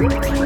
Música